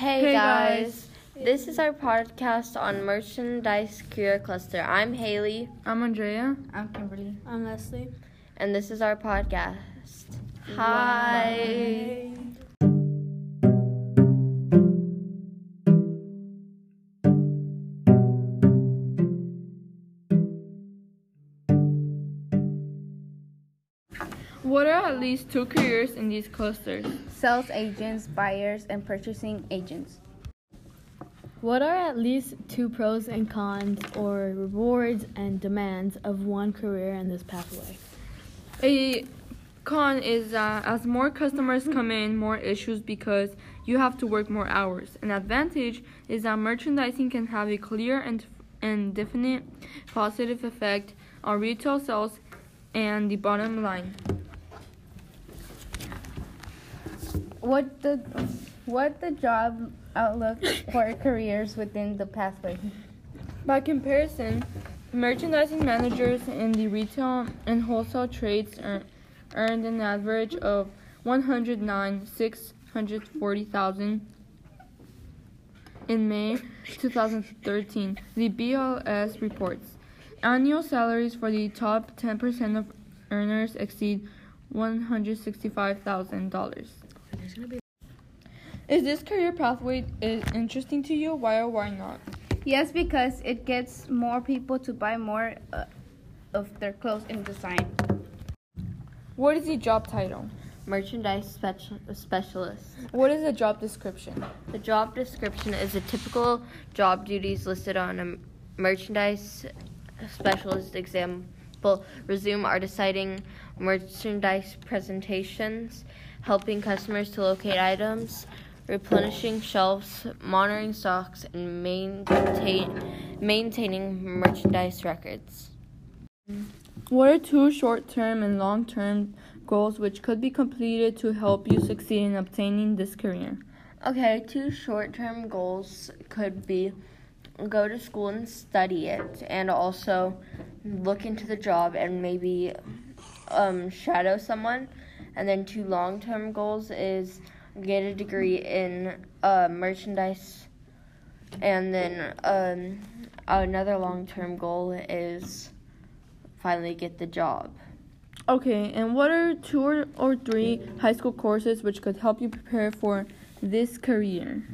Hey, Hey, guys. This is our podcast on merchandise career cluster. I'm Haley, I'm Andrea. I'm Kimberly. I'm Leslie. and this is our podcast. Hi. What are at least two careers in these clusters? Sales agents, buyers, and purchasing agents. What are at least two pros and cons or rewards and demands of one career in this pathway? A con is that as more customers come in, more issues because you have to work more hours. An advantage is that merchandising can have a clear and, and definite positive effect on retail sales and the bottom line. What the what the job outlook for careers within the pathway? By comparison, merchandising managers in the retail and wholesale trades earn, earned an average of 109 640,000 in May 2013. The BLS reports annual salaries for the top 10% of earners exceed $165,000. Is this career pathway is interesting to you? Why or why not? Yes, because it gets more people to buy more uh, of their clothes and design. What is the job title? Merchandise speci- specialist. What is the job description? The job description is the typical job duties listed on a merchandise specialist example. Resume are deciding merchandise presentations, helping customers to locate items, replenishing shelves, monitoring stocks, and maintain, maintaining merchandise records. What are two short term and long term goals which could be completed to help you succeed in obtaining this career? Okay, two short term goals could be go to school and study it, and also look into the job and maybe um, shadow someone. And then two long term goals is get a degree in uh, merchandise, and then um, another long term goal is finally get the job. Okay, and what are two or, or three high school courses which could help you prepare for this career?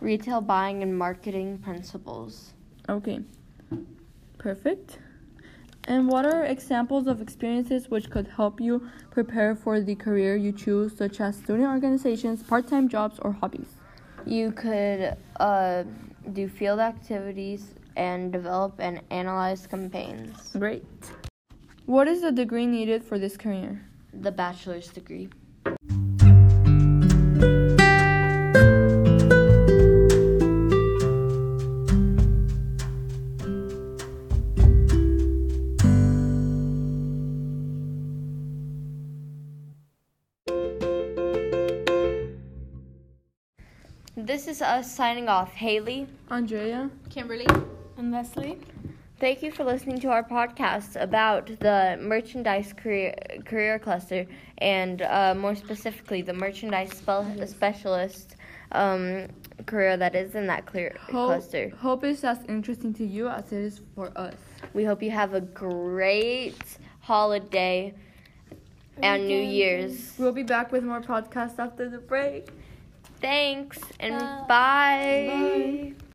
Retail buying and marketing principles. Okay, perfect. And what are examples of experiences which could help you prepare for the career you choose, such as student organizations, part time jobs, or hobbies? You could uh, do field activities and develop and analyze campaigns. Great. What is the degree needed for this career? The bachelor's degree. This is us signing off. Haley, Andrea? Kimberly. And Leslie? Thank you for listening to our podcast about the merchandise career, career cluster and uh, more specifically the merchandise spe- specialist um, career that is in that clear Hope, cluster. hope it's as interesting to you as it is for us. We hope you have a great holiday and New Year's. We'll be back with more podcasts after the break. Thanks and Bye. bye. Bye.